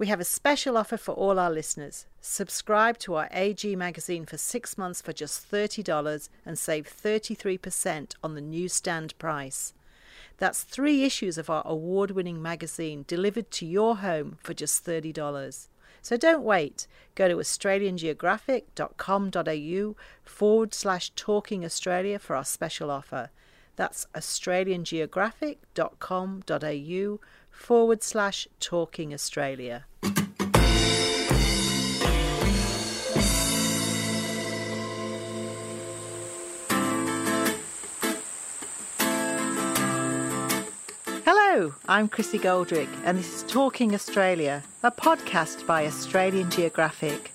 We have a special offer for all our listeners. Subscribe to our AG magazine for six months for just $30 and save 33% on the newsstand price. That's three issues of our award winning magazine delivered to your home for just $30. So don't wait. Go to australiangeographic.com.au forward slash talking Australia for our special offer. That's australiangeographic.com.au forward slash talking Australia. Hello, I'm Chrissie Goldrick, and this is Talking Australia, a podcast by Australian Geographic.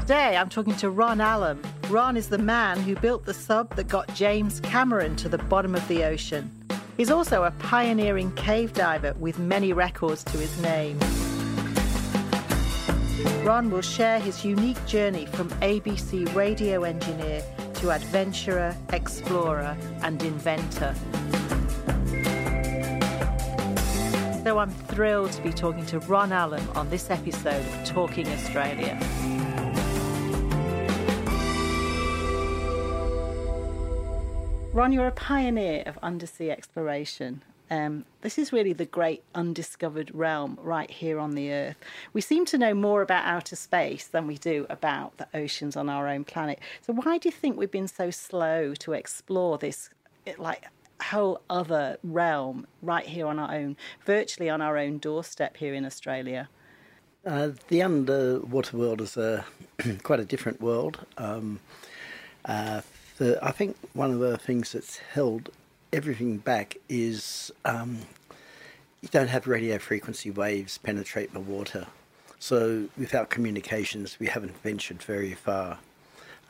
Today I'm talking to Ron Allum. Ron is the man who built the sub that got James Cameron to the bottom of the ocean. He's also a pioneering cave diver with many records to his name. Ron will share his unique journey from ABC radio engineer to adventurer, explorer, and inventor. So I'm thrilled to be talking to Ron Allum on this episode of Talking Australia. Ron, you're a pioneer of undersea exploration. Um, this is really the great undiscovered realm right here on the Earth. We seem to know more about outer space than we do about the oceans on our own planet. So, why do you think we've been so slow to explore this, like, whole other realm right here on our own, virtually on our own doorstep here in Australia? Uh, the underwater world is a quite a different world. Um, uh, the, I think one of the things that's held everything back is um, you don't have radio frequency waves penetrate the water. So without communications, we haven't ventured very far.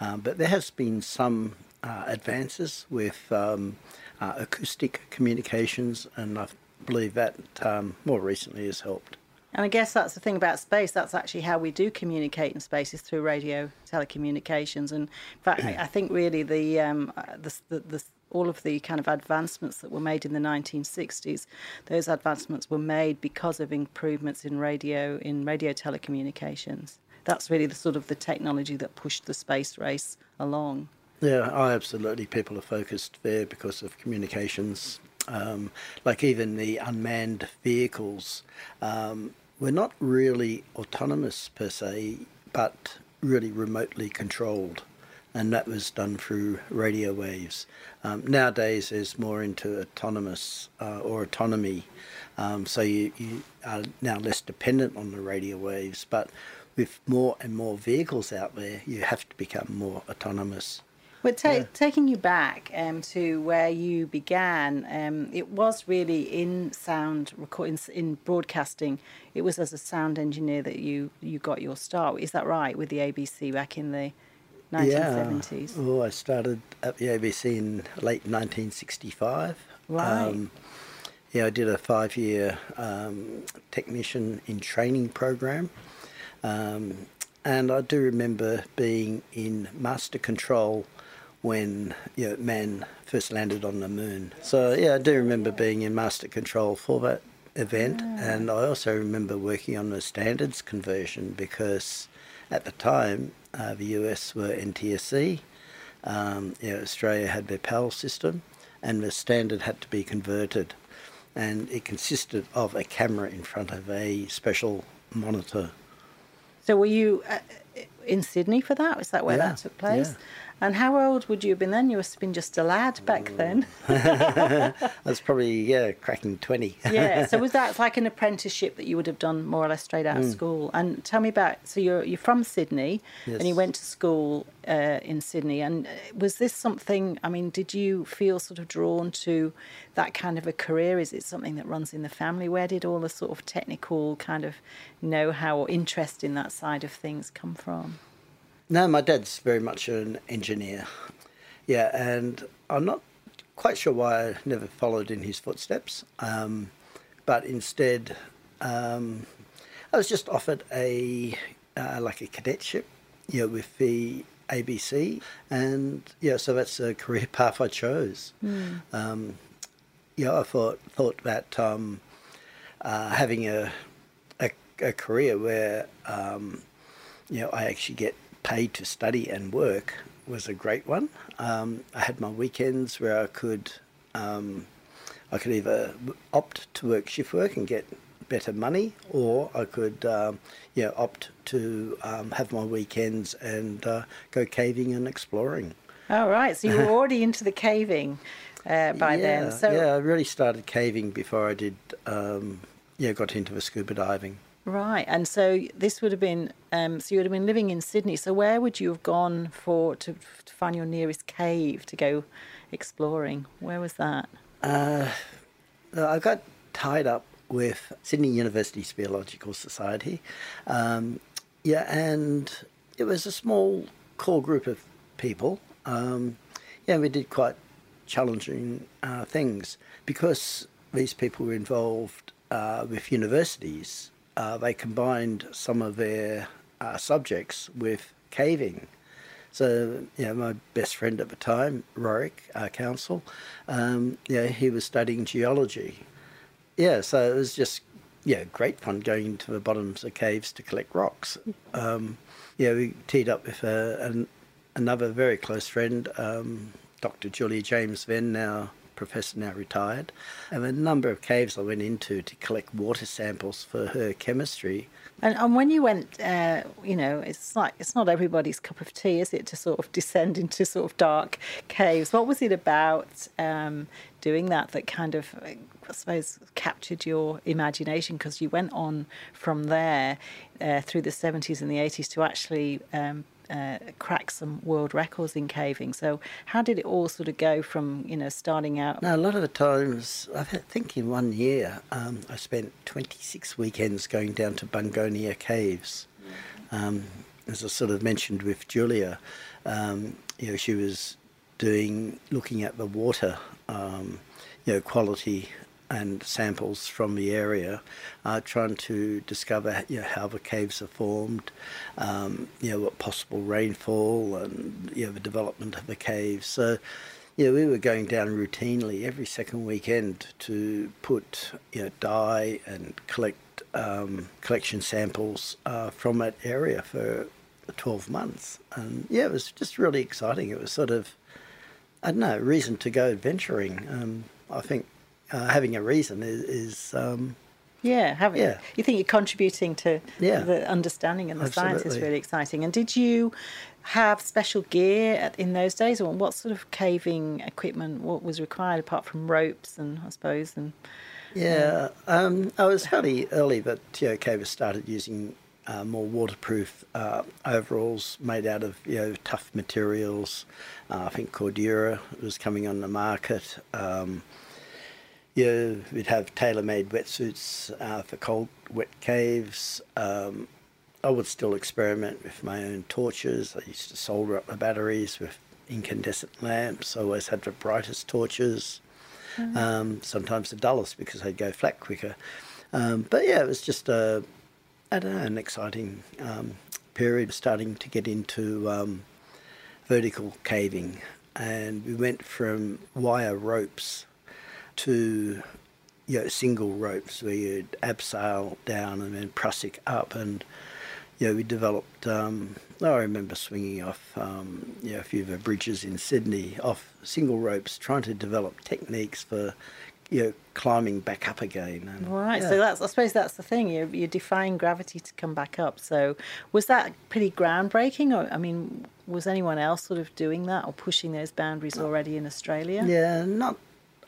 Um, but there has been some uh, advances with um, uh, acoustic communications, and I believe that um, more recently has helped. And I guess that's the thing about space. That's actually how we do communicate in space is through radio telecommunications. And in fact, I think really the, um, uh, the, the, the all of the kind of advancements that were made in the 1960s, those advancements were made because of improvements in radio in radio telecommunications. That's really the sort of the technology that pushed the space race along. Yeah, I absolutely. People are focused there because of communications. Um, like even the unmanned vehicles. Um, were not really autonomous per se, but really remotely controlled. And that was done through radio waves. Um, nowadays, there's more into autonomous uh, or autonomy. Um, so you, you are now less dependent on the radio waves. But with more and more vehicles out there, you have to become more autonomous. But ta- yeah. taking you back um, to where you began, um, it was really in sound recording, in broadcasting. It was as a sound engineer that you, you got your start. Is that right? With the ABC back in the 1970s. Yeah. Oh, I started at the ABC in late 1965. Right. Um, yeah, I did a five-year um, technician in training program. Um, and I do remember being in master control when you know, man first landed on the moon. So yeah, I do remember being in master control for that event, yeah. and I also remember working on the standards conversion because at the time uh, the US were NTSC, um, you know, Australia had their PAL system, and the standard had to be converted, and it consisted of a camera in front of a special monitor. So were you uh, in Sydney for that? Was that where yeah, that took place? Yeah. And how old would you have been then? You must have been just a lad back then. That's probably, yeah, cracking 20. yeah, so was that like an apprenticeship that you would have done more or less straight out mm. of school? And tell me about, so you're, you're from Sydney yes. and you went to school uh, in Sydney. And uh, was this something, I mean, did you feel sort of drawn to that kind of a career? Is it something that runs in the family? Where did all the sort of technical kind of know how or interest in that side of things come from? No, my dad's very much an engineer. Yeah, and I'm not quite sure why I never followed in his footsteps, um, but instead um, I was just offered a uh, like a cadetship, you know, with the ABC, and yeah, so that's the career path I chose. Mm. Um, yeah, I thought thought that um, uh, having a, a, a career where um, you know I actually get paid to study and work was a great one. Um, I had my weekends where I could um, I could either opt to work shift work and get better money, or I could um, know, opt to um, have my weekends and uh, go caving and exploring. All right, so you were already into the caving uh, by yeah, then. So yeah, I really started caving before I did. Um, yeah, got into the scuba diving. Right, and so this would have been um, so you would have been living in Sydney. So where would you have gone for to, to find your nearest cave to go exploring? Where was that? Uh, I got tied up with Sydney University Speleological Society. Um, yeah, and it was a small core group of people. Um, yeah, we did quite challenging uh, things because these people were involved uh, with universities uh, they combined some of their uh, subjects with caving. So, you know, my best friend at the time, Rorik uh, Council, um, yeah, he was studying geology. Yeah, so it was just, yeah, great fun going into the bottoms of caves to collect rocks. Um, yeah, we teed up with uh, an, another very close friend, um, Dr. Julia James then now professor now retired, and a number of caves I went into to collect water samples for her chemistry. And, and when you went, uh, you know, it's like it's not everybody's cup of tea, is it, to sort of descend into sort of dark caves? What was it about um, doing that that kind of, I suppose, captured your imagination? Because you went on from there uh, through the 70s and the 80s to actually um, uh, crack some world records in caving. So how did it all sort of go from you know starting out? Now a lot of the times I think in one year um, I spent 26 weekends going down to Bungonia Caves. Um, as I sort of mentioned with Julia, um, you know she was doing looking at the water, um, you know quality and samples from the area, uh, trying to discover you know, how the caves are formed, um, you know what possible rainfall and you know the development of the caves. So, yeah, we were going down routinely every second weekend to put you know dye and collect um, collection samples uh, from that area for 12 months, and yeah, it was just really exciting. It was sort of I don't know reason to go adventuring. Um, I think uh, having a reason is, is um, yeah, having yeah. you think you're contributing to yeah. the understanding and the Absolutely. science is really exciting. And did you have special gear in those days, or what sort of caving equipment? What was required apart from ropes and I suppose and yeah, um, I was fairly early that you know, cavers started using uh, more waterproof uh, overalls made out of you know tough materials. Uh, I think Cordura was coming on the market. Um, yeah, we'd have tailor-made wetsuits uh, for cold, wet caves. Um, I would still experiment with my own torches. I used to solder up my batteries with incandescent lamps. I always had the brightest torches. Mm-hmm. Um, sometimes the dullest because they'd go flat quicker. Um, but yeah, it was just a, I don't know, an exciting um, period starting to get into um, vertical caving. And we went from wire ropes to you know, single ropes where you'd abseil down and then prusik up and you know, we developed um, I remember swinging off um, you know, a few of the bridges in Sydney off single ropes trying to develop techniques for you know, climbing back up again. And, right. Yeah. So that's I suppose that's the thing. You're, you're defying gravity to come back up. So was that pretty groundbreaking? Or I mean, was anyone else sort of doing that or pushing those boundaries already in Australia? Yeah, not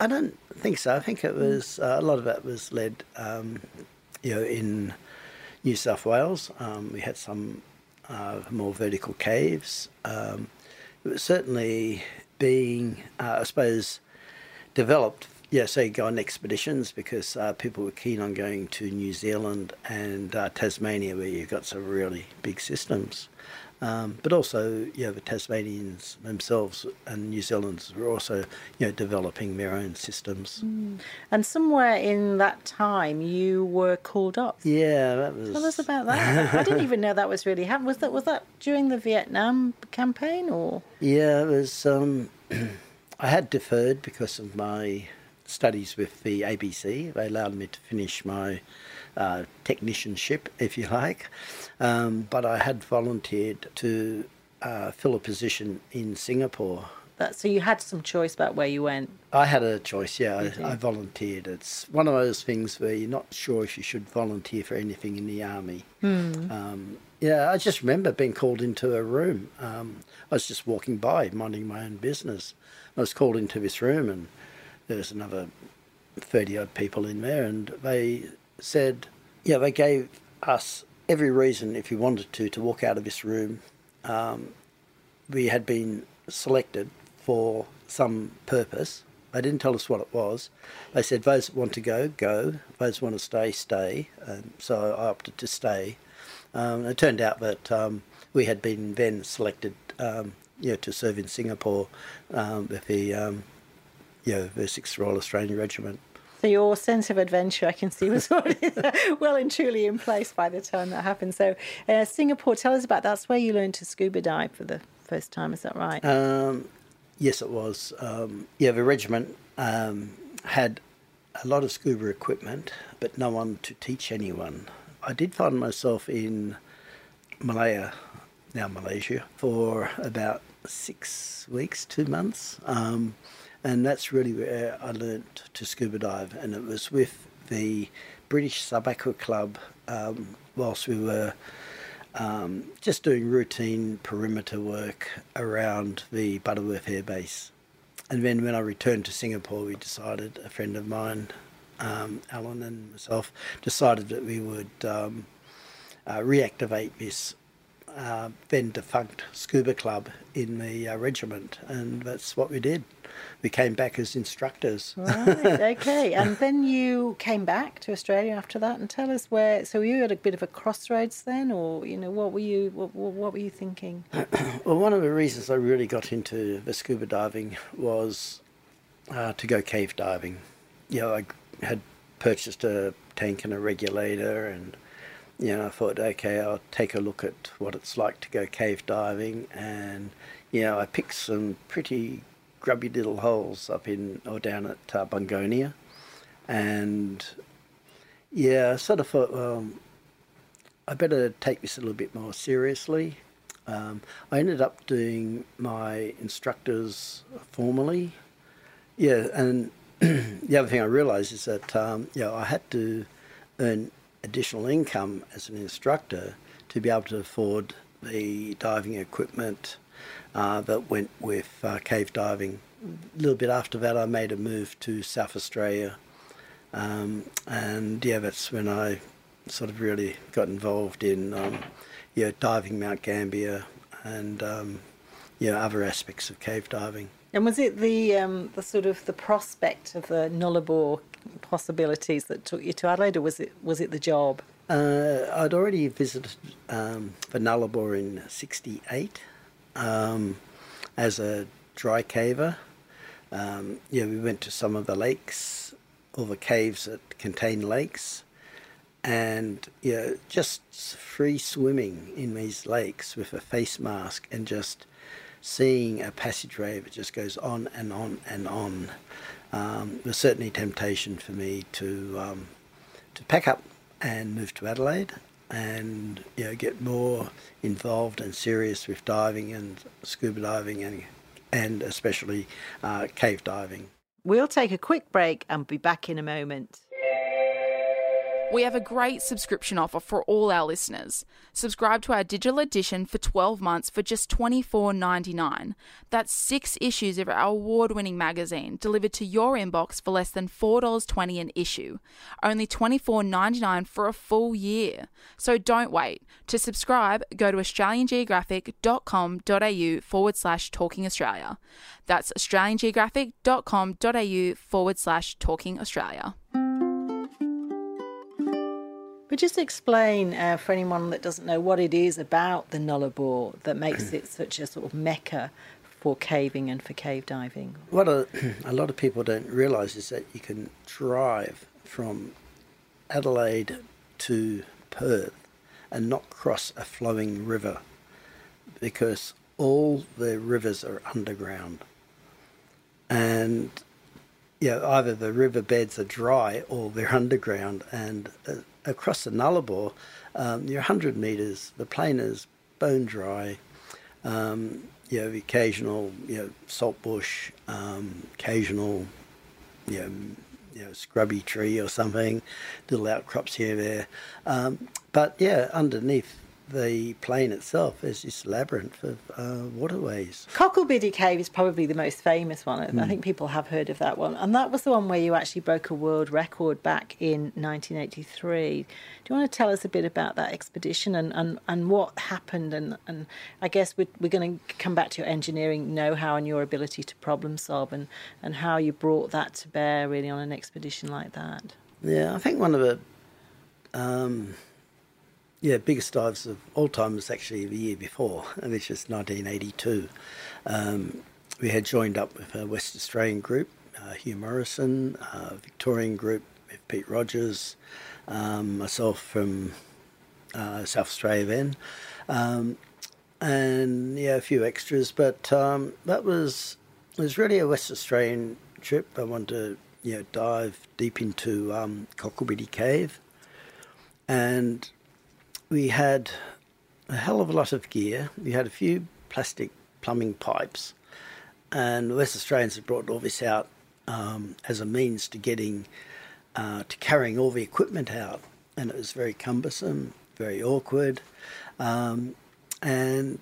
I don't think so. I think it was uh, a lot of it was led, um, you know, in New South Wales. Um, we had some uh, more vertical caves. Um, it was certainly being, uh, I suppose, developed. Yeah, so you go on expeditions because uh, people were keen on going to New Zealand and uh, Tasmania, where you've got some really big systems. Um, but also, you know, the Tasmanians themselves and New Zealanders were also, you know, developing their own systems. Mm. And somewhere in that time, you were called up. Yeah, that was. Tell us about that. I didn't even know that was really happening. Was that was that during the Vietnam campaign or? Yeah, it was. Um, I had deferred because of my studies with the ABC. They allowed me to finish my uh, technicianship, if you like. Um, but I had volunteered to uh, fill a position in Singapore. That, so you had some choice about where you went. I had a choice, yeah. I, I, volunteered. It's one of those things where you're not sure if you should volunteer for anything in the army. Hmm. Um, yeah, I just remember being called into a room. Um, I was just walking by, minding my own business. I was called into this room, and there was another 30 odd people in there, and they said, yeah, they gave us every reason, if you wanted to, to walk out of this room. Um, we had been selected for some purpose. They didn't tell us what it was. They said, those that want to go, go. Those want to stay, stay. Um, so I opted to stay. Um, it turned out that um, we had been then selected um, you know, to serve in Singapore um, with the, um, you know, the 6th Royal Australian Regiment. So your sense of adventure, I can see, was already well and truly in place by the time that happened. So uh, Singapore, tell us about that's where you learned to scuba dive for the first time. Is that right? Um, Yes, it was. Um, yeah, the regiment um, had a lot of scuba equipment, but no one to teach anyone. I did find myself in Malaya, now Malaysia, for about six weeks, two months. And that's really where I learnt to scuba dive. And it was with the British Sub-Aqua Club um, whilst we were um, just doing routine perimeter work around the Butterworth Air Base. And then when I returned to Singapore, we decided, a friend of mine, um, Alan and myself, decided that we would um, uh, reactivate this uh, then defunct scuba club in the uh, regiment, and that's what we did. We came back as instructors. Right, okay. and then you came back to Australia after that, and tell us where. So you at a bit of a crossroads then, or you know, what were you what, what were you thinking? well, one of the reasons I really got into the scuba diving was uh, to go cave diving. You know, I had purchased a tank and a regulator and you know, I thought, okay, I'll take a look at what it's like to go cave diving, and you know, I picked some pretty grubby little holes up in or down at uh, Bungonia, and yeah, I sort of thought, well, I better take this a little bit more seriously. Um, I ended up doing my instructors formally, yeah, and the other thing I realised is that um, yeah, I had to earn additional income as an instructor to be able to afford the diving equipment uh, that went with uh, cave diving. A little bit after that, I made a move to South Australia, um, and yeah, that's when I sort of really got involved in um, yeah diving Mount Gambier and um, yeah other aspects of cave diving. And was it the um, the sort of the prospect of the Nullarbor possibilities that took you to Adelaide, or was it was it the job? Uh, I'd already visited um, in '68 um, as a dry caver. Um, yeah, we went to some of the lakes, all the caves that contain lakes, and yeah, just free swimming in these lakes with a face mask and just seeing a passageway that just goes on and on and on um, was certainly temptation for me to um, to pack up and move to Adelaide and you know get more involved and serious with diving and scuba diving and and especially uh, cave diving. We'll take a quick break and be back in a moment. We have a great subscription offer for all our listeners. Subscribe to our digital edition for 12 months for just $24.99. That's six issues of our award winning magazine delivered to your inbox for less than $4.20 an issue. Only $24.99 for a full year. So don't wait. To subscribe, go to australiangeographic.com.au forward slash talking Australia. That's australiangeographic.com.au forward slash talking Australia. But just explain uh, for anyone that doesn't know what it is about the Nullarbor that makes it such a sort of mecca for caving and for cave diving. What a, a lot of people don't realise is that you can drive from Adelaide to Perth and not cross a flowing river because all the rivers are underground. And you know, either the riverbeds are dry or they're underground. And uh, across the Nullarbor, um, you're 100 metres, the plain is bone dry. Um, you know, occasional, you know, salt bush, um, occasional, you know, you know, scrubby tree or something, little outcrops here and there. Um, but yeah, underneath the plain itself is this labyrinth of uh, waterways. Cocklebiddy Cave is probably the most famous one. Hmm. I think people have heard of that one. And that was the one where you actually broke a world record back in 1983. Do you want to tell us a bit about that expedition and, and, and what happened? And, and I guess we're, we're going to come back to your engineering know how and your ability to problem solve and, and how you brought that to bear really on an expedition like that. Yeah, I think one of the um, yeah biggest dives of all time was actually the year before, and which was 1982. Um, we had joined up with a West Australian group, uh, Hugh Morrison, a Victorian group with Pete Rogers, um, myself from uh, South Australia then, um, and yeah, a few extras. But um, that was it was really a West Australian trip. I wanted to you know dive deep into um, Cave, and we had a hell of a lot of gear. We had a few plastic plumbing pipes, and the West Australians had brought all this out um, as a means to getting uh, to carrying all the equipment out, and it was very cumbersome, very awkward, um, and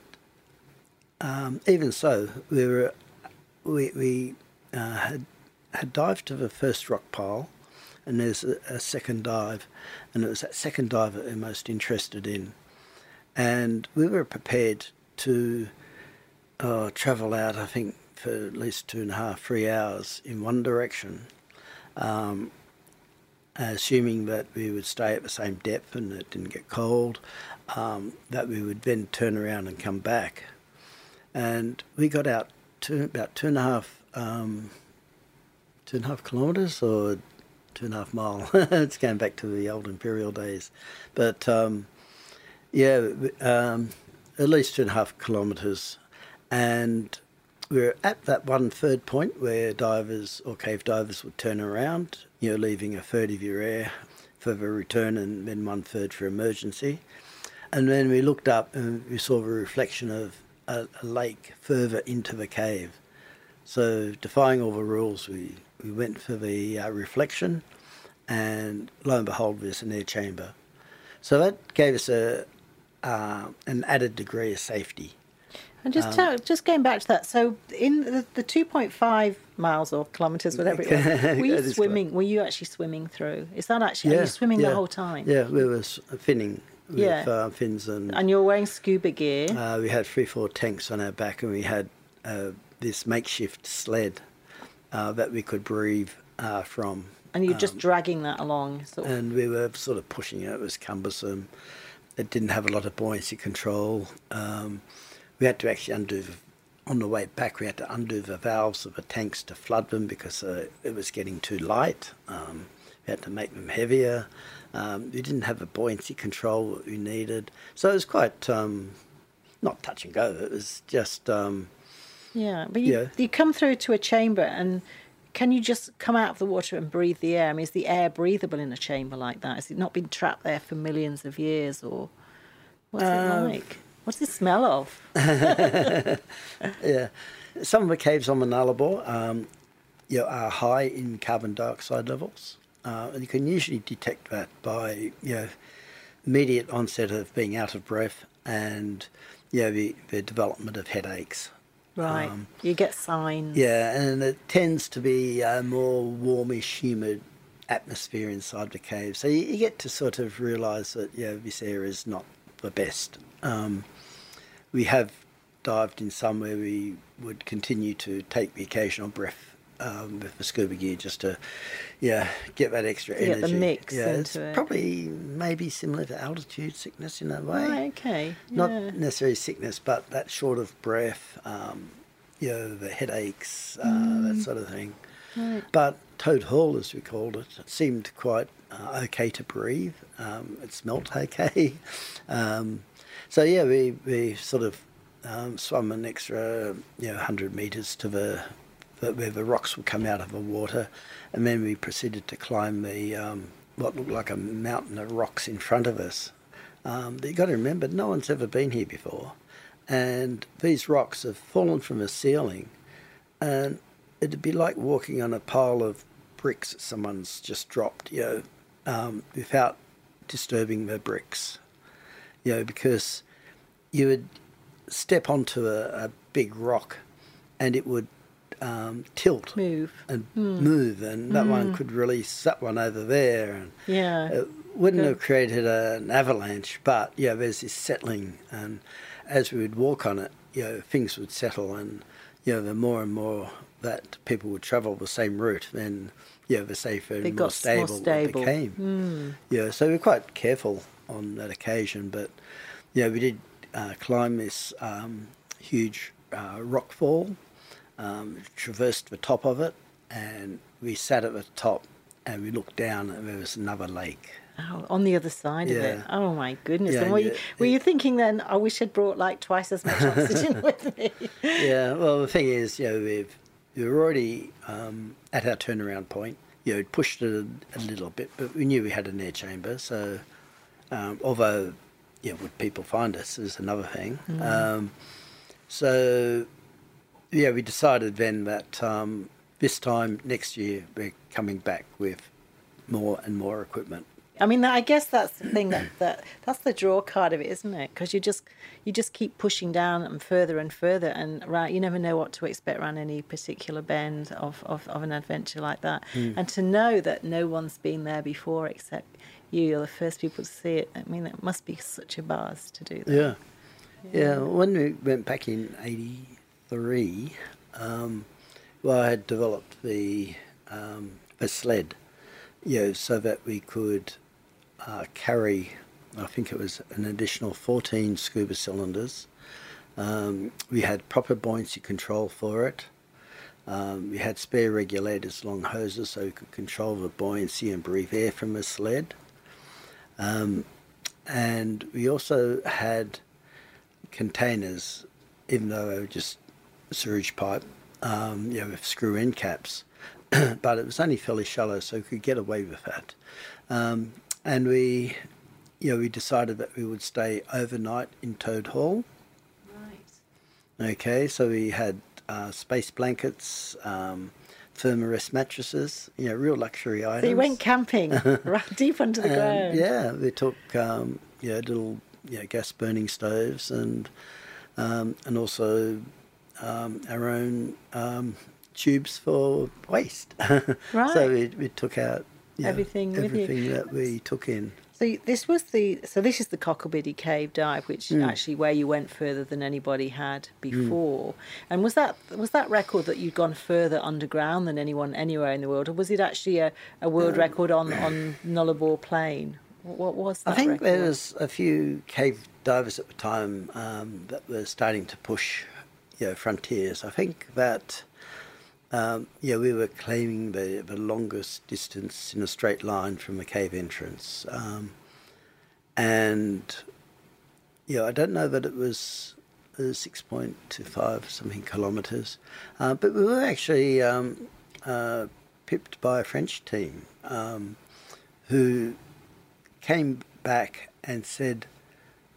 um, even so, we were we we uh, had had dived to the first rock pile, and there's a, a second dive, and it was that second dive that we're most interested in, and we were prepared to uh, travel out. I think for at least two and a half, three hours in one direction, um, assuming that we would stay at the same depth and it didn't get cold, um, that we would then turn around and come back. And we got out to about two and a half, um, two and a half kilometres or two and a half mile. it's going back to the old imperial days, but um, yeah, um, at least two and a half kilometres, and we're at that one third point where divers or cave divers would turn around, you know, leaving a third of your air for the return and then one third for emergency. And then we looked up and we saw the reflection of a, a lake further into the cave. So, defying all the rules, we, we went for the uh, reflection, and lo and behold, there's an air chamber. So that gave us a uh, an added degree of safety. And just tell, just going back to that, so in the, the 2.5 miles or kilometres, whatever it was, were you swimming? Were you actually swimming through? Is that actually, are you swimming yeah. the whole time? Yeah, we were finning with Yeah. uh, fins and And you're wearing scuba gear. uh, we had three, four tanks on our back, and we had uh, this makeshift sled uh, that we could breathe uh, from. and you're um, just dragging that along. Sort of. and we were sort of pushing it. It was cumbersome. It didn't have a lot of buoyancy control. Um, we had to actually undo, the, on the way back, we had to undo the valves of the tanks to flood them because uh, it was getting too light. Um, we had to make them heavier. Um, we didn't have the buoyancy control that we needed. So it was quite, um, not touch and go, it was just, um, yeah, but you, yeah. you come through to a chamber and can you just come out of the water and breathe the air? I mean, is the air breathable in a chamber like that? Has it not been trapped there for millions of years or what's it Um, like? What's the smell of? yeah. Some of the caves on the Nullarbor um, you know, are high in carbon dioxide levels. Uh, and you can usually detect that by you know, immediate onset of being out of breath and you know, the, the development of headaches. Right. Um, you get signs. Yeah, and it tends to be a more warmish, humid atmosphere inside the cave. So you, you get to sort of realise that yeah, this area is not the best. Um, we have dived in some where we would continue to take the occasional breath um, with the scuba gear just to yeah get that extra To get the energy. mix yeah, it's into it. probably maybe similar to altitude sickness in a way Right, okay. not yeah. necessarily sickness, but that short of breath, um, you know, the headaches, uh, Mm. that sort of thing. Right. But Toad Hall, as we called it, seemed quite uh, okay to breathe. Um, it smelt okay. um, so yeah, we, we sort of um, swum an extra, you know, hundred meters to the where the rocks would come out of the water, and then we proceeded to climb the um, what looked like a mountain of rocks in front of us. Um, you've got to remember, no one's ever been here before, and these rocks have fallen from the ceiling, and it'd be like walking on a pile of bricks that someone's just dropped, you know, um, without disturbing the bricks, you know, because you would step onto a, a big rock and it would um, tilt Move. and Hmm. move, and that one could release that one over there, and Yeah. it wouldn't Good. have created a, an avalanche. But yeah, there's this settling, and as we would walk on it, you know, things would settle, and you know, the more and more that people would travel the same route, then yeah, the safer They and more more stable, stable. it became. Yeah, so we we're quite careful on that occasion, but yeah, we did uh, climb this um, huge uh, rock fall, um, traversed the top of it, and we sat at the top and we looked down and there was another lake. Oh, on the other side of it. Yeah. Oh my goodness! Yeah, and were, and you, were you thinking then? I wish I'd brought like twice as much oxygen with me. yeah, well, the thing is, you know, we've, we were already um, at our turnaround point. You know, pushed it a, a little bit, but we knew we had an air chamber. So, um, although, yeah, would people find us is another thing. Um, so, yeah, we decided then that um, this time next year we're coming back with more and more equipment. I mean, I guess that's the thing that, that that's the draw card of it, isn't it? Because you just you just keep pushing down and further and further, and right, you never know what to expect around any particular bend of, of, of an adventure like that. And to know that no one's been there before except you, you're the first people to see it. I mean, it must be such a buzz to do that. Yeah. Yeah, when we went back in 83, um, well, I had developed the, um, the sled, you know, so that we could uh, carry, I think it was an additional 14 scuba cylinders. Um, we had proper buoyancy control for it. Um, we had spare regulators long hoses so we could control the buoyancy and breathe air from the sled. Um, and we also had containers, even though they were just sewage pipe, um, you know, with screw end caps, but it was only fairly shallow, so we could get away with that. Um, and we, you know, we decided that we would stay overnight in Toad Hall. Right. Okay, so we had uh, space blankets, um, thermarest mattresses, you know, real luxury items. So you went camping right deep under the ground. yeah, we took um, you know, little you know, gas burning stoves and um, and also um, our own um, tubes for waste. Right. so we, we took out you know, Everything with you. everything that we took in. So this was the so this is the Cocklebiddy Cave dive, which Hmm. actually where you went further than anybody had before. And was that was that record that you'd gone further underground than anyone anywhere in the world, or was it actually a, a world record on on Nullarbor Plain? What, what was that? I think record? there was a few cave divers at the time um, that were starting to push, you know, frontiers. I think that, um, yeah, we were claiming the, the longest distance in a straight line from the cave entrance, um, and yeah, I don't know that it was. uh, 6.25 something kilometres, uh, but we were actually um, uh, pipped by a French team um, who came back and said,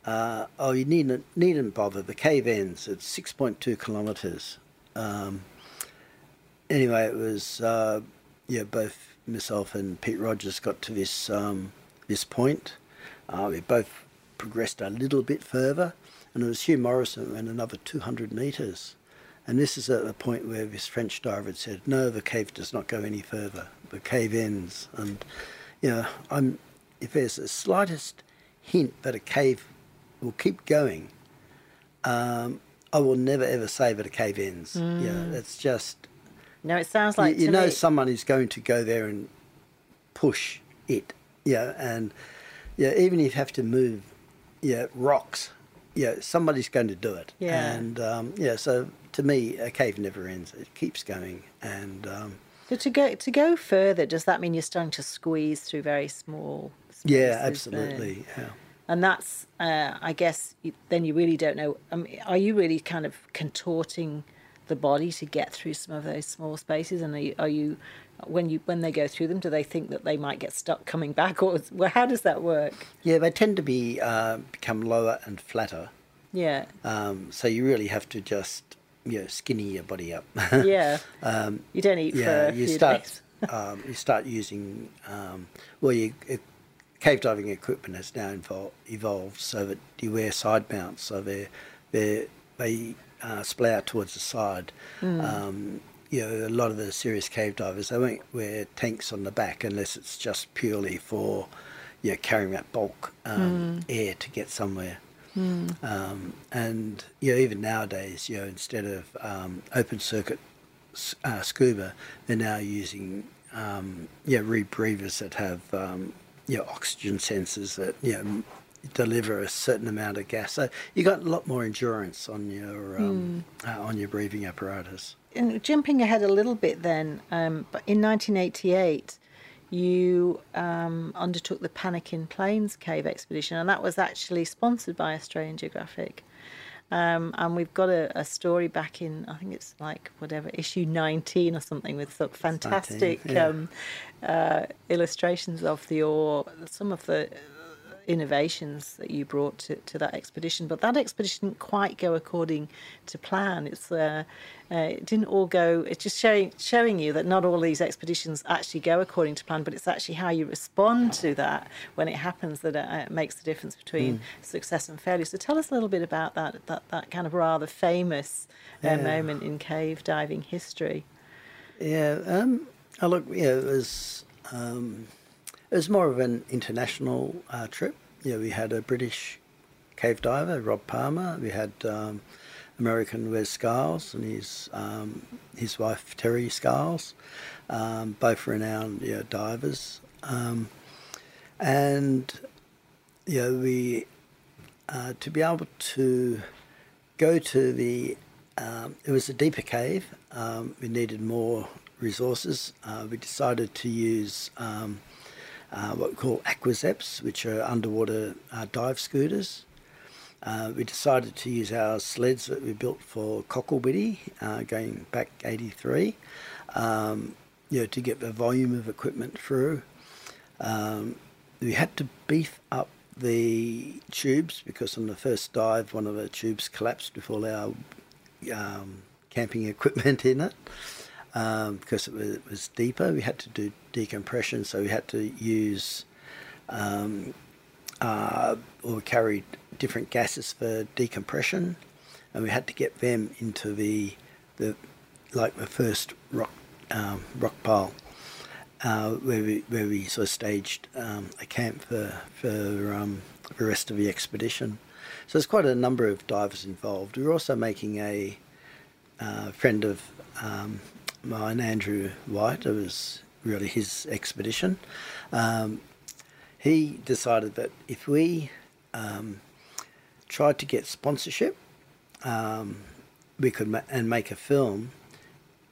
uh, "Oh, you needn't needn't bother. The cave ends point two kilometres. Um, anyway, it was uh, yeah. Both myself and Pete Rogers got to this um, this point. Uh, we both progressed a little bit further, and it was Hugh Morrison and another two hundred metres. And this is at the point where this French diver had said, "No, the cave does not go any further. The cave ends." And you know, I'm if there's the slightest hint that a cave will keep going, um, I will never ever say that a cave ends. Yeah, it's just no, it sounds like you, you know me- someone is going to go there and push it. Yeah, and yeah, even if you have to move, yeah, rocks. Yeah, somebody's going to do it. Yeah. And um, yeah, so to me, a cave never ends. It keeps going, and um, So to go to go further, does that mean you're starting to squeeze through very small? yeah, spaces then? absolutely. Yeah. And that's, uh, I guess, then you really don't know. Um, are you really kind of contorting the body to get through some of those small spaces? And are you, are you when you when they go through them, do they think that they might get stuck coming back, or well, how does that work? Yeah, they tend to be uh, become lower and flatter. Yeah. Um, so you really have to just you know skinny your body up. yeah. um, you don't eat yeah, for a you few start days. um, you start using um, well you. It, Cave diving equipment has now evol- evolved so that you wear side mounts, so they they they uh, splay out towards the side. Um, you know, a lot of the serious cave divers they won't wear tanks on the back unless it's just purely for you know, carrying that bulk um, air to get somewhere. Um, and you know, even nowadays, you know, instead of um, open circuit uh, scuba, they're now using um, yeah rebreathers that have um, you know, oxygen sensors that you know, deliver a certain amount of gas. So you got a lot more endurance on your um, uh, on your breathing apparatus. And jumping ahead a little bit then, um, but in 1988, you um, undertook the Pannikin Plains Cave Expedition, and that was actually sponsored by Australian Geographic. Um, and we've got a, a story back in, I think it's like whatever, issue 19 or something with some fantastic 19, yeah. um, uh, illustrations of the ore, some of the innovations that you brought to, to that expedition. But that expedition didn't quite go according to plan. It's uh, uh, it didn't all go. It's just showing showing you that not all these expeditions actually go according to plan, but it's actually how you respond to that when it happens that uh, makes the difference between success and failure. So tell us a little bit about that that, that kind of rather famous uh, Yeah. moment in cave diving history. Yeah, um, I look, yeah, There's. um, it was more of an international uh, trip. Yeah, we had a British cave diver, Rob Palmer. We had um, American Wes Skiles and his um, his wife Terry Skiles, um, both renowned divers, um, and know, we uh, to be able to go to the um, it was a deeper cave. Um, we needed more resources. Uh, we decided to use um, uh, what we call Aquazepps, which are underwater uh, dive scooters. Uh, we decided to use our sleds that we built for Cocklebiddy, uh, going back 83, um, you know, to get the volume of equipment through. Um, we had to beef up the tubes because on the first dive, one of the tubes collapsed with all our um, camping equipment in it um, because it was, it was deeper. We had to do decompression, so we had to use um, uh, or carry different gases for decompression, and we had to get them into the the like the first rock um, rock pile uh, where we where we sort of staged um, a camp for for um, the rest of the expedition. So there's quite a number of divers involved. We were also making a uh, friend of um, mine, Andrew White. It was really his expedition. Um, he decided that if we um, tried to get sponsorship, um, we could ma- and make a film.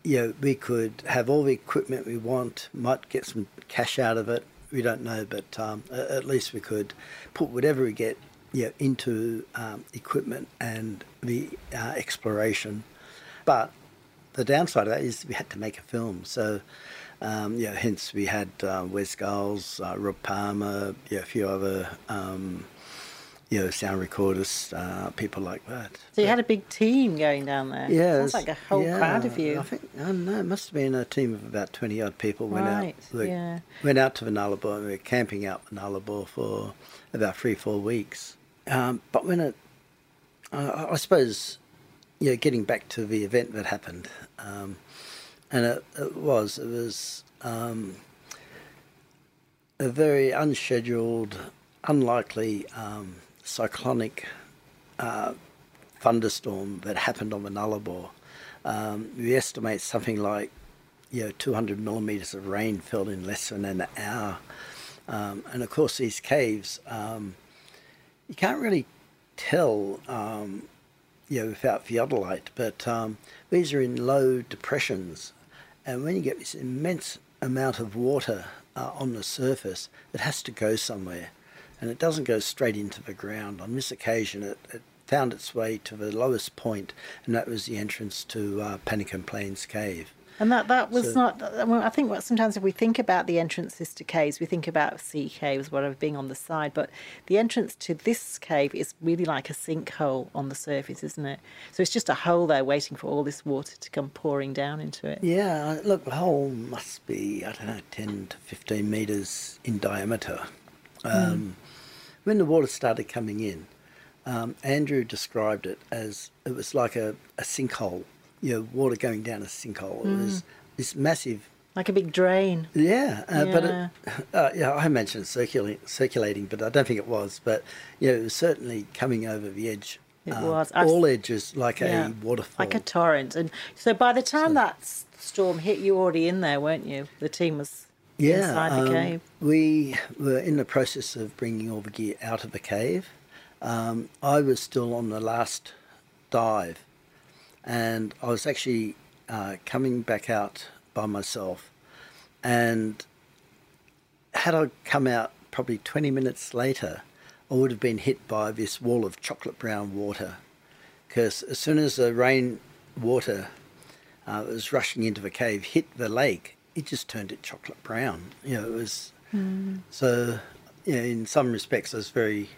You know, we could have all the equipment we want, might get some cash out of it. We don't know, but um, at least we could put whatever we get you know, into um, equipment and the uh, exploration. But the downside of that is we had to make a film. So, um, yeah, hence we had uh, Wes Skiles, uh, Rob Palmer, yeah, a few other, um, you know, sound recorders, uh, people like that. So you had a big team going down there. Yeah, sounds it's- like a whole yeah, crowd of you. I think I don't know. It must have been a team of about twenty odd people. Went Right, out. We yeah. Went out to the Nullarbor. We were camping out the Nullarbor for about three, four weeks. Um, but when it, I suppose, yeah, getting back to the event that happened, um, and it, it was it was um, a very unscheduled, unlikely um, cyclonic uh, thunderstorm that happened on the Nullarbor. Um, we estimate something like you know 200 millimeters of rain fell in less than an hour, um, and of course these caves um, you can't really tell um, you know without theodolite, but um, these are in low depressions, and when you get this immense amount of water uh, on the surface, it has to go somewhere, and it doesn't go straight into the ground. On this occasion, it, it found its way to the lowest point, and that was the entrance to uh, Pannikin Plains Cave. And that, that was So- not. Well, I think what sometimes if we think about the entrances to caves, we think about sea caves, whatever, being on the side. But the entrance to this cave is really like a sinkhole on the surface, isn't it? So it's just a hole there waiting for all this water to come pouring down into it. Yeah, look, the hole must be, I don't know, 10 to 15 metres in diameter. Um, When the water started coming in, um, Andrew described it as it was like a, a sinkhole, you know, water going down a sinkhole. It was this massive, Like a big drain. yeah, uh, but it, Yeah. uh, yeah, I mentioned circulating, circulating, but I don't think it was. But yeah, it was certainly coming over the edge. It uh, was. I've all edges like Yeah, a waterfall. Like a torrent. And so by the time that storm hit, you were already in there, weren't you? The team was yeah, inside the um, cave. We were in the process of bringing all the gear out of the cave. Um, I was still on the last dive, and I was actually uh, coming back out by myself. And had I come out probably 20 minutes later, I would have been hit by this wall of chocolate brown water. Because as soon as the rain water uh, was rushing into the cave hit the lake, it just turned it chocolate brown. You know, it was so. You know, in some respects, I was very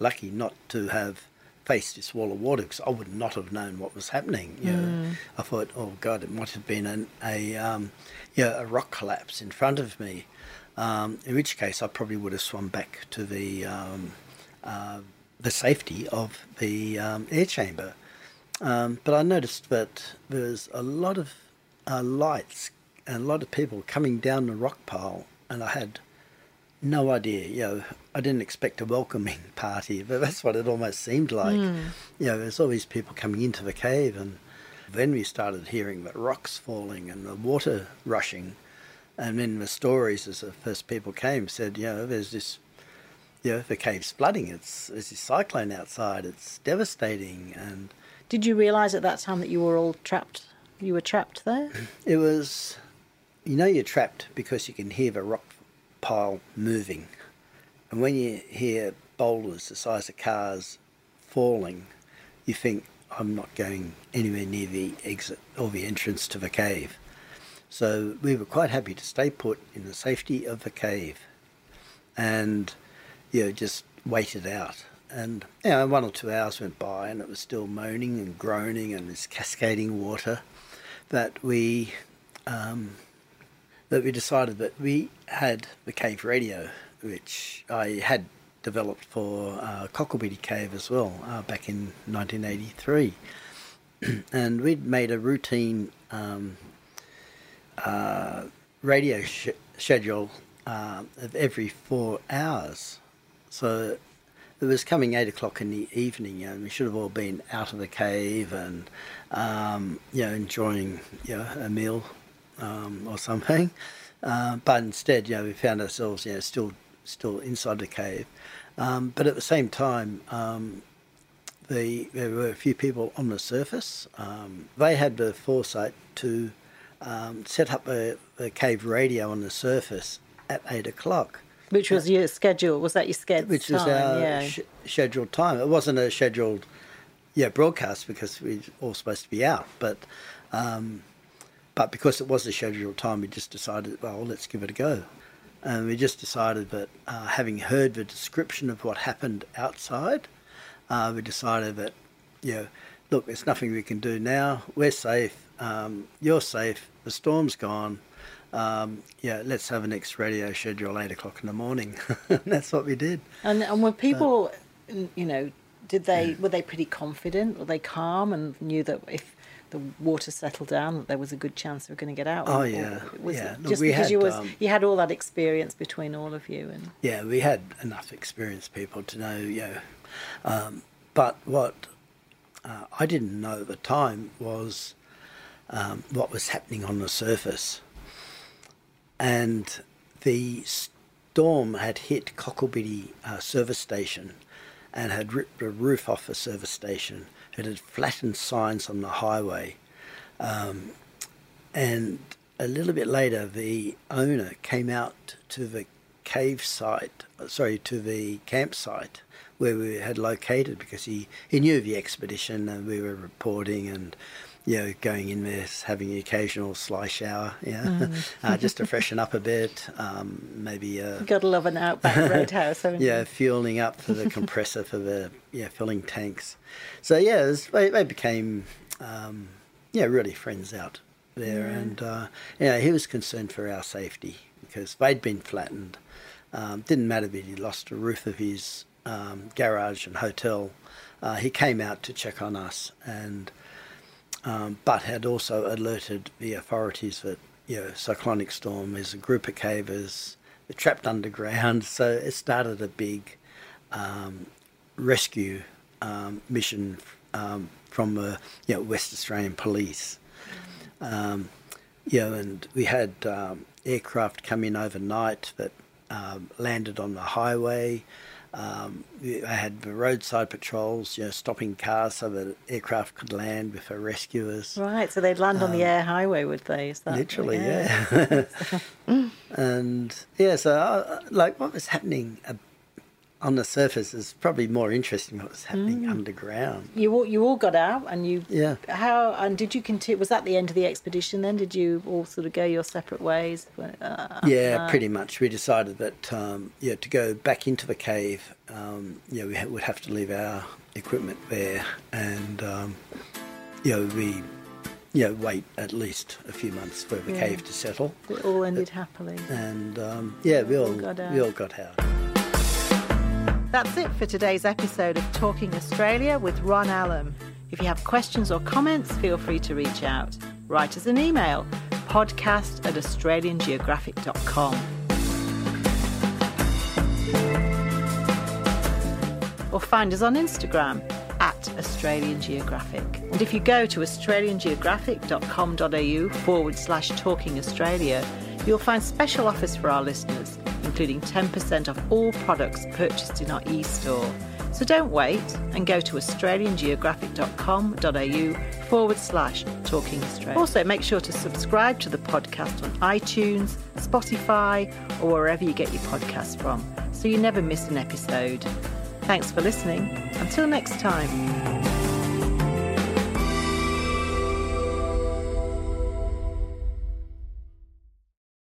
lucky not to have faced this wall of water because I would not have known what was happening. You know, I thought, oh God, it might have been an, a um, yeah a rock collapse in front of me. Um, in which case, I probably would have swum back to the um, uh, the safety of the um, air chamber. Um, but I noticed that there's a lot of uh, lights and a lot of people coming down the rock pile, and I had no idea. You know, I didn't expect a welcoming party, but that's what it almost seemed like. Hmm. You know, there's all these people coming into the cave, and then we started hearing the rocks falling and the water rushing. And then the stories, as the first people came, said, you know, there's this, you know, the cave's flooding. It's there's this cyclone outside. It's devastating, and Did you realise at that time that you were all trapped? You were trapped there? It was, you know, you're trapped because you can hear the rock pile moving. And when you hear boulders the size of cars falling, you think, I'm not going anywhere near the exit or the entrance to the cave. So we were quite happy to stay put in the safety of the cave and, you know, just wait it out. And, you know, one or two hours went by and it was still moaning and groaning and this cascading water that we um, that we decided that we had the cave radio, which I had developed for uh, Cave as well uh, back in 1983, and we'd made a routine um, uh, radio sh- schedule uh, of every four hours. So it was coming eight o'clock in the evening, and we should have all been out of the cave and um, you know enjoying you know a meal um, or something. Uh, but instead, you know, we found ourselves you know still still inside the cave. Um, but at the same time, um, the, there were a few people on the surface. Um, they had the foresight to um, set up a, a cave radio on the surface at eight o'clock Which was your schedule? Was that your schedule? which was time? our yeah. sh- scheduled time. It wasn't a scheduled, yeah, broadcast because we were all supposed to be out, but um, but because it was a scheduled time, we just decided, well, let's give it a go, and we just decided that uh, having heard the description of what happened outside, uh, we decided that, you know, look, there's nothing we can do now. We're safe. Um, you're safe. The storm's gone. Um, yeah, let's have a next radio schedule eight o'clock in the morning. That's what we did. And and were people, you know, did they were they pretty confident? Were they calm and knew that if the water settled down, that there was a good chance we were going to get out? Oh, yeah, was yeah. just because had, you was um, you had all that experience between all of you, and Yeah, we had enough experienced people to know, you know. Um, but what uh, I didn't know at the time was um, what was happening on the surface. And the storm had hit Cocklebiddy uh, service station and had ripped the roof off the service station. It had flattened signs on the highway. Um, and a little bit later, the owner came out to the cave site, sorry, to the campsite where we had located because he, he knew the expedition and we were reporting and you know, going in there, having the occasional sly shower, yeah, mm. uh, just to freshen up a bit. Um, maybe uh, gotta love an outback roadhouse, haven't yeah, you? fueling up for the compressor for the yeah filling tanks. So yeah, was, they, they, became um, yeah really friends out there, yeah. and uh, yeah, he was concerned for our safety because they'd been flattened. Um, didn't matter that he lost the roof of his um, garage and hotel. Uh, he came out to check on us, and um, but had also alerted the authorities that you know cyclonic storm is a group of cavers trapped underground. So it started a big um, rescue um, mission um, from the you know, West Australian Police. Um, you know, and we had um, aircraft come in overnight that landed on the highway. Um, I had the roadside patrols, you know, stopping cars so that aircraft could land with the rescuers. Right, so they'd land um, on the um, air highway, would they? Is that, literally, yeah. yeah. and yeah, so uh, like what was happening on the surface is probably more interesting what was happening mm. underground. You all, you all got out and you yeah. How and did you continue? Was that the end of the expedition? Then did you all sort of go your separate ways? Uh, yeah, pretty much. We decided that um, yeah to go back into the cave. Um, yeah, we ha- would have to leave our equipment there, and um, you know we yeah wait at least a few months for the yeah. cave to settle. It all ended happily. And um, yeah, we all, all we all got out. That's it for today's episode of Talking Australia with Ron Allum. If you have questions or comments, feel free to reach out. Write us an email podcast at australiangeographic.com. Or find us on Instagram at Australian Geographic. And if you go to australiangeographic.com.au forward slash talking Australia, you'll find special offers for our listeners including 10% off all products purchased in our e store. So don't wait and go to australiangeographic.com.au forward slash talking Australia. Also, make sure to subscribe to the podcast on iTunes, Spotify, or wherever you get your podcasts from so you never miss an episode. Thanks for listening. Until next time.